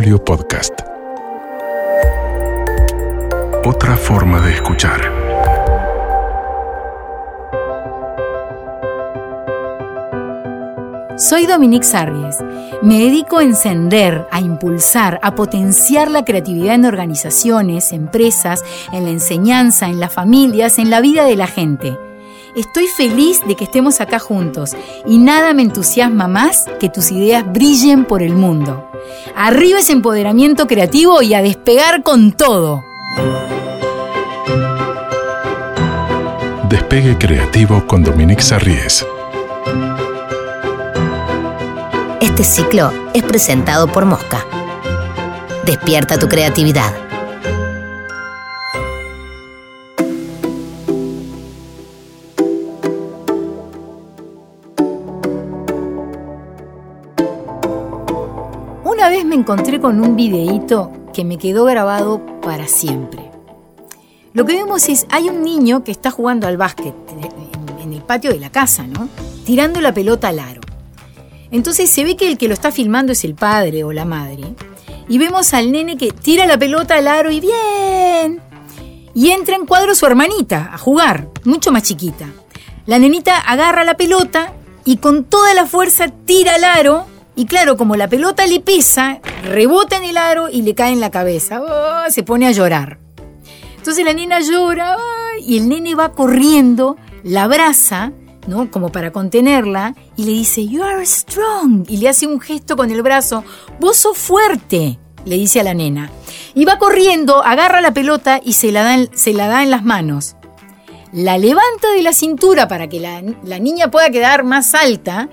Podcast. Otra forma de escuchar. Soy Dominique Sarries. Me dedico a encender, a impulsar, a potenciar la creatividad en organizaciones, empresas, en la enseñanza, en las familias, en la vida de la gente. Estoy feliz de que estemos acá juntos y nada me entusiasma más que tus ideas brillen por el mundo. Arriba ese empoderamiento creativo y a despegar con todo. Despegue Creativo con Dominique Sarries. Este ciclo es presentado por Mosca. Despierta tu creatividad. Encontré con un videíto que me quedó grabado para siempre. Lo que vemos es, hay un niño que está jugando al básquet en el patio de la casa, ¿no? Tirando la pelota al aro. Entonces se ve que el que lo está filmando es el padre o la madre. Y vemos al nene que tira la pelota al aro y bien. Y entra en cuadro su hermanita a jugar, mucho más chiquita. La nenita agarra la pelota y con toda la fuerza tira al aro. Y claro, como la pelota le pesa, rebota en el aro y le cae en la cabeza. Oh, se pone a llorar. Entonces la nena llora y el nene va corriendo, la abraza ¿no? Como para contenerla, y le dice, You are strong. Y le hace un gesto con el brazo, Vos sos fuerte, le dice a la nena. Y va corriendo, agarra la pelota y se la da en, se la da en las manos. La levanta de la cintura para que la, la niña pueda quedar más alta.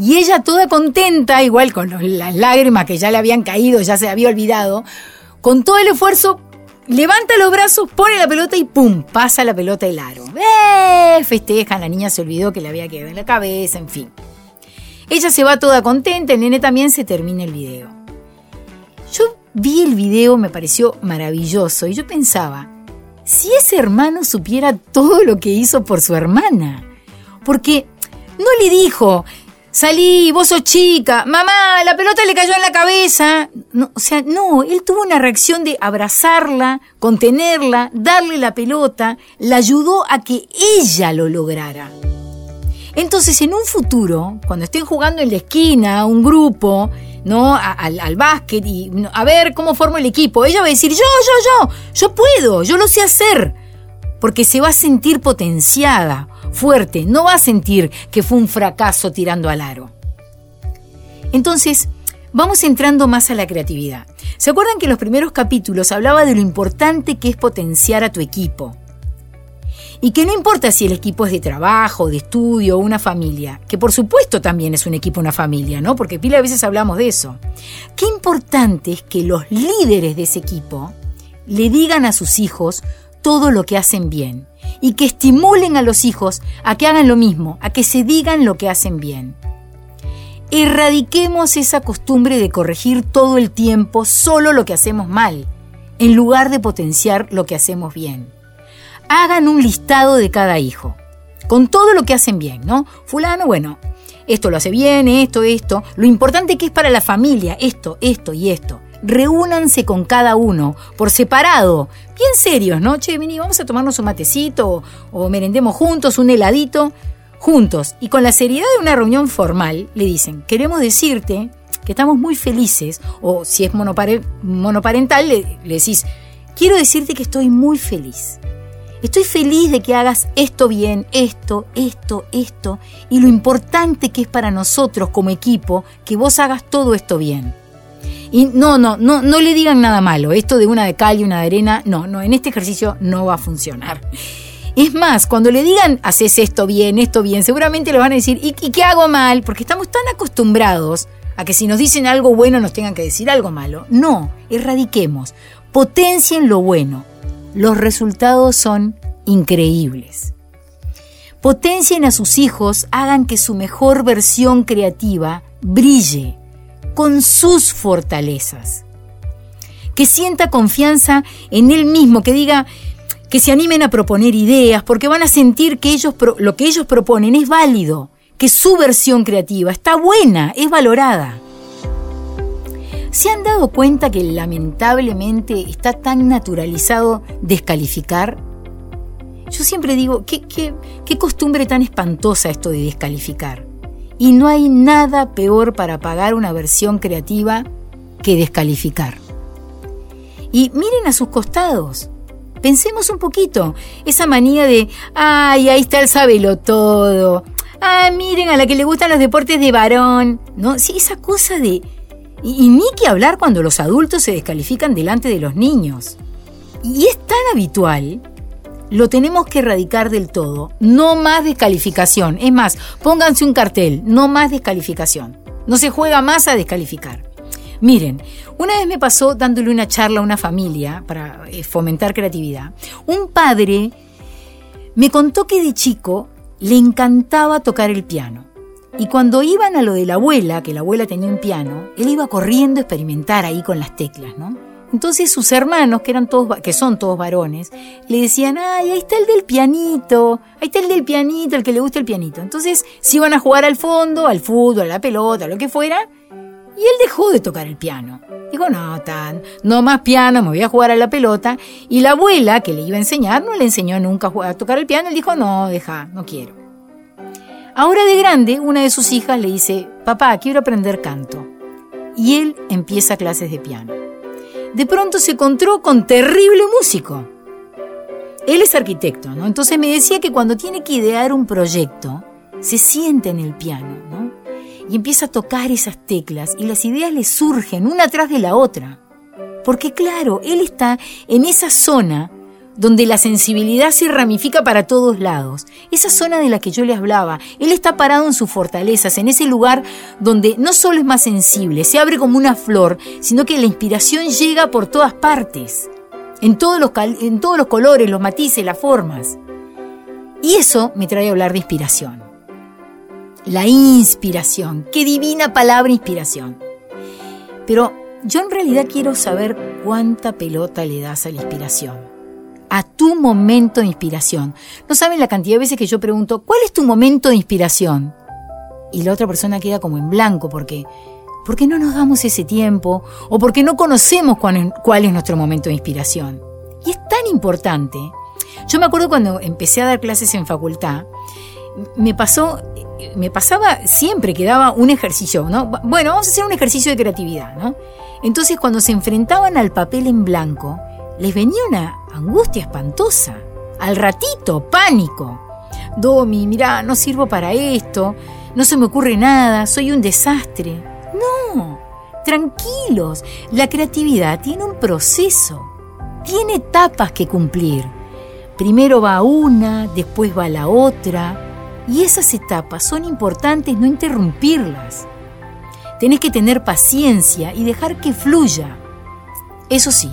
Y ella toda contenta, igual con las lágrimas que ya le habían caído, ya se había olvidado, con todo el esfuerzo levanta los brazos, pone la pelota y ¡pum! pasa la pelota del aro. ¡Eh! Festejan, la niña se olvidó que le había quedado en la cabeza, en fin. Ella se va toda contenta, el nene también se termina el video. Yo vi el video, me pareció maravilloso y yo pensaba, si ese hermano supiera todo lo que hizo por su hermana, porque no le dijo, Salí, vos sos chica, mamá, la pelota le cayó en la cabeza. No, o sea, no, él tuvo una reacción de abrazarla, contenerla, darle la pelota, la ayudó a que ella lo lograra. Entonces, en un futuro, cuando estén jugando en la esquina, un grupo, ¿no? al, al básquet y a ver cómo formo el equipo, ella va a decir, yo, yo, yo, yo puedo, yo lo sé hacer, porque se va a sentir potenciada fuerte, no va a sentir que fue un fracaso tirando al aro. Entonces, vamos entrando más a la creatividad. ¿Se acuerdan que en los primeros capítulos hablaba de lo importante que es potenciar a tu equipo? Y que no importa si el equipo es de trabajo, de estudio o una familia, que por supuesto también es un equipo, una familia, ¿no? Porque pila a veces hablamos de eso. Qué importante es que los líderes de ese equipo le digan a sus hijos todo lo que hacen bien y que estimulen a los hijos a que hagan lo mismo, a que se digan lo que hacen bien. Erradiquemos esa costumbre de corregir todo el tiempo solo lo que hacemos mal, en lugar de potenciar lo que hacemos bien. Hagan un listado de cada hijo, con todo lo que hacen bien, ¿no? Fulano, bueno, esto lo hace bien, esto, esto. Lo importante que es para la familia, esto, esto y esto reúnanse con cada uno, por separado, bien serios, ¿no? Che, vení, vamos a tomarnos un matecito o, merendemos juntos, un heladito, juntos. Y con la seriedad de una reunión formal, le dicen, queremos decirte que estamos muy felices, o si es monoparental, le, le decís, quiero decirte que estoy muy feliz. Estoy feliz de que hagas esto bien, esto, esto, esto, y lo importante que es para nosotros como equipo que vos hagas todo esto bien. Y no, no, no, no le digan nada malo. Esto de una de cal y una de arena, no, no, en este ejercicio no va a funcionar. Es más, cuando le digan, haces esto bien, esto bien, seguramente le van a decir, ¿y, qué hago mal? Porque estamos tan acostumbrados a que si nos dicen algo bueno nos tengan que decir algo malo. No, erradiquemos, potencien lo bueno. Los resultados son increíbles. Potencien a sus hijos, hagan que su mejor versión creativa brille con sus fortalezas. Que sienta confianza en él mismo, que diga que se animen a proponer ideas, porque van a sentir que ellos lo que ellos proponen es válido, que su versión creativa está buena, es valorada. ¿Se han dado cuenta que lamentablemente está tan naturalizado descalificar? Yo siempre digo, ¿qué, qué, qué costumbre tan espantosa esto de descalificar? Y no hay nada peor para pagar una versión creativa que descalificar. Y miren a sus costados. Pensemos un poquito. Esa manía de, ay, ahí está el sabelo todo. Ay, miren a la que le gustan los deportes de varón. ¿No? Sí, esa cosa de... Y, y ni que hablar cuando los adultos se descalifican delante de los niños. Y es tan habitual lo tenemos que erradicar del todo. No más descalificación. Es más, pónganse un cartel, no más descalificación. No se juega más a descalificar. Miren, una vez me pasó dándole una charla a una familia para eh, fomentar creatividad. Un padre me contó que de chico le encantaba tocar el piano. Y cuando iban a lo de la abuela, que la abuela tenía un piano, él iba corriendo a experimentar ahí con las teclas, ¿no? Entonces sus hermanos, que eran todos, que son todos varones, le decían, ay, ahí está el del pianito, ahí está el del pianito, el que le gusta el pianito. Entonces se iban a jugar al fondo, al fútbol, a la pelota, lo que fuera, y él dejó de tocar el piano. Digo, no, tan, no más piano, me voy a jugar a la pelota. Y la abuela, que le iba a enseñar, no le enseñó nunca a tocar el piano. Él dijo, no, deja, no quiero. Ahora de grande, una de sus hijas le dice, papá, quiero aprender canto. Y él empieza clases de piano. De pronto se encontró con terrible músico. Él es arquitecto, ¿no? Entonces me decía que cuando tiene que idear un proyecto, se siente en el piano, ¿no? y empieza a tocar esas teclas y las ideas le surgen una tras de la otra. Porque claro, él está en esa zona donde la sensibilidad se ramifica para todos lados. Esa zona de la que yo le hablaba. Él está parado en sus fortalezas, en ese lugar donde no solo es más sensible, se abre como una flor, sino que la inspiración llega por todas partes, en todos los, en todos los colores, los matices, las formas. Y eso me trae a hablar de inspiración. La inspiración. Qué divina palabra inspiración. Pero yo en realidad quiero saber cuánta pelota le das a la inspiración. A tu momento de inspiración. No saben la cantidad de veces que yo pregunto, ¿cuál es tu momento de inspiración? Y la otra persona queda como en blanco porque, porque no nos damos ese tiempo o porque no conocemos cuál, cuál es nuestro momento de inspiración. Y es tan importante. Yo me acuerdo cuando empecé a dar clases en facultad, me pasó me pasaba siempre que daba un ejercicio, ¿no? Bueno, vamos a hacer un ejercicio de creatividad, ¿no? Entonces cuando se enfrentaban al papel en blanco, les venía una angustia espantosa. Al ratito, pánico. Domi, mira, no sirvo para esto, no se me ocurre nada, soy un desastre. No, tranquilos, la creatividad tiene un proceso, tiene etapas que cumplir. Primero va una, después va la otra, y esas etapas son importantes no interrumpirlas. Tenés que tener paciencia y dejar que fluya. Eso sí,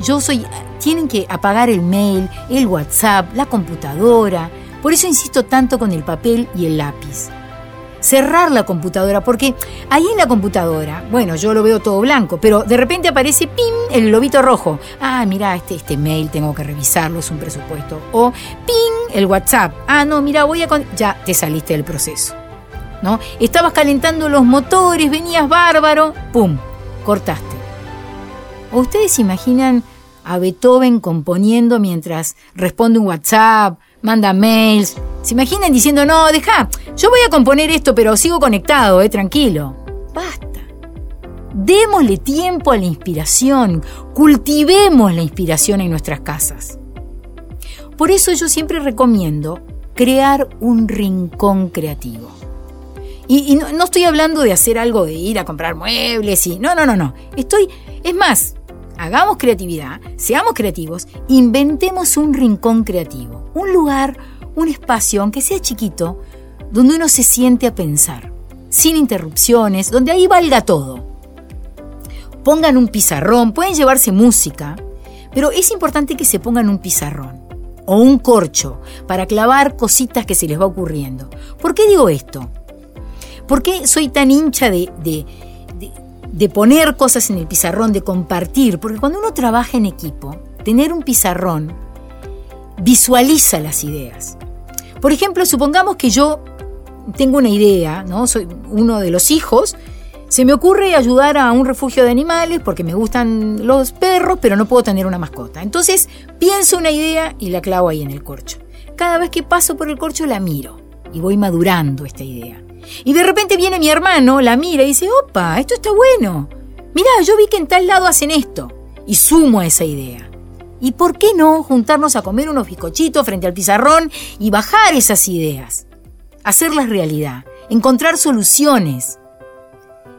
yo soy, tienen que apagar el mail, el WhatsApp, la computadora. Por eso insisto tanto con el papel y el lápiz cerrar la computadora, porque ahí en la computadora, bueno, yo lo veo todo blanco, pero de repente aparece ¡pim! el lobito rojo. Ah, mira, este, este mail tengo que revisarlo, es un presupuesto. O ¡ping! el WhatsApp. Ah, no, mira, voy a... Ya te saliste del proceso. ¿No? Estabas calentando los motores, venías bárbaro, ¡pum! Cortaste. ¿O ustedes imaginan a Beethoven componiendo mientras responde un WhatsApp, manda mails. ¿Se imaginan diciendo, no, deja, yo voy a componer esto, pero sigo conectado, eh, tranquilo? Basta. Démosle tiempo a la inspiración, cultivemos la inspiración en nuestras casas. Por eso yo siempre recomiendo crear un rincón creativo. Y, no, no, estoy hablando de hacer algo de ir a comprar muebles y... No, no, no, no. Estoy... Es más, hagamos creatividad, seamos creativos, inventemos un rincón creativo, un lugar, un espacio, aunque sea chiquito, donde uno se siente a pensar, sin interrupciones, donde ahí valga todo. Pongan un pizarrón, pueden llevarse música, pero es importante que se pongan un pizarrón o un corcho para clavar cositas que se les va ocurriendo. ¿Por qué digo esto? ¿Por qué soy tan hincha de, de de poner cosas en el pizarrón, de compartir, porque cuando uno trabaja en equipo, tener un pizarrón visualiza las ideas. Por ejemplo, supongamos que yo tengo una idea, ¿no? Soy uno de los hijos, Se me ocurre ayudar a un refugio de animales porque me gustan los perros, pero no puedo tener una mascota. Entonces pienso una idea y la clavo ahí en el corcho. Cada vez que paso por el corcho la miro y voy madurando esta idea. Y de repente viene mi hermano, la mira y dice, opa, esto está bueno. Mirá, yo vi que en tal lado hacen esto. Y sumo a esa idea. ¿Y por qué no juntarnos a comer unos bizcochitos frente al pizarrón y bajar esas ideas? Hacerlas realidad, encontrar soluciones.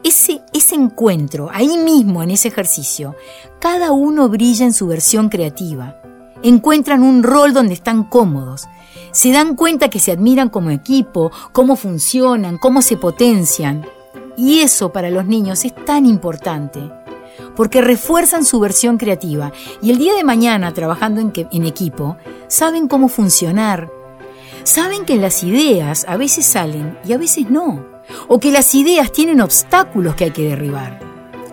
Ese, ese encuentro, ahí mismo en ese ejercicio, cada uno brilla en su versión creativa. Encuentran un rol donde están cómodos. Se dan cuenta que se admiran como equipo, cómo funcionan, cómo se potencian. Y eso para los niños es tan importante porque refuerzan su versión creativa y el día de mañana, trabajando en, equipo, saben cómo funcionar. Saben que las ideas a veces salen y a veces no, o que las ideas tienen obstáculos que hay que derribar.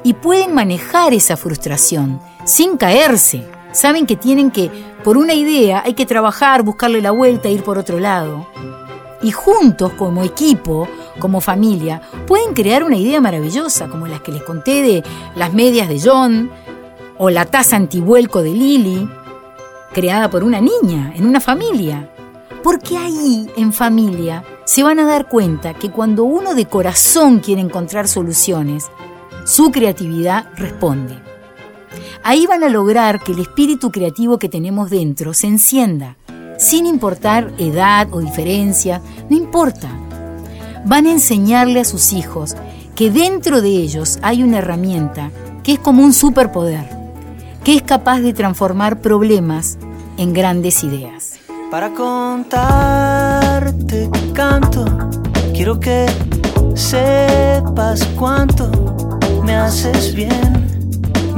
Y pueden manejar esa frustración sin caerse. Saben que tienen que, por una idea, hay que trabajar, buscarle la vuelta, ir por otro lado y juntos, como equipo, como familia, pueden crear una idea maravillosa, como las que les conté de las medias de John o la taza antivuelco de Lily, creada por una niña, en una familia. Porque ahí, en familia, se van a dar cuenta que cuando uno de corazón quiere encontrar soluciones, su creatividad responde. Ahí van a lograr que el espíritu creativo que tenemos dentro se encienda sin importar edad o diferencia, no importa. Van a enseñarle a sus hijos que dentro de ellos hay una herramienta que es como un superpoder, que es capaz de transformar problemas en grandes ideas. Para contarte canto, quiero que sepas cuánto me haces bien,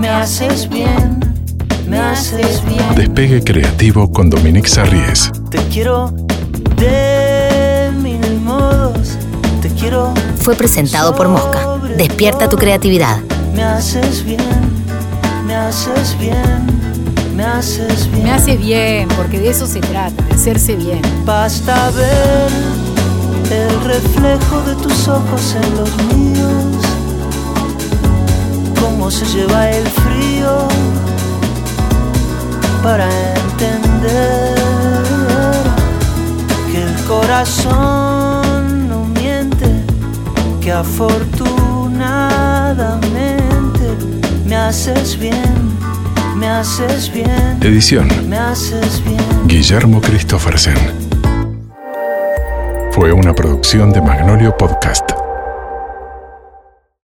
me haces bien me haces bien. Despegue creativo con Dominique Sarries. Te quiero de mil modos. Te quiero. Fue presentado por Mosca. Despierta tu creatividad. Me haces bien. Me haces bien. Me haces bien. Me haces bien, porque de eso se trata, de hacerse bien. Basta ver el reflejo de tus ojos en los míos. Cómo se lleva el frío para entender que el corazón no miente, que afortunadamente me haces bien, me haces bien. Edición. Me haces bien. Guillermo Christophersen. Fue una producción de Magnolio Podcast.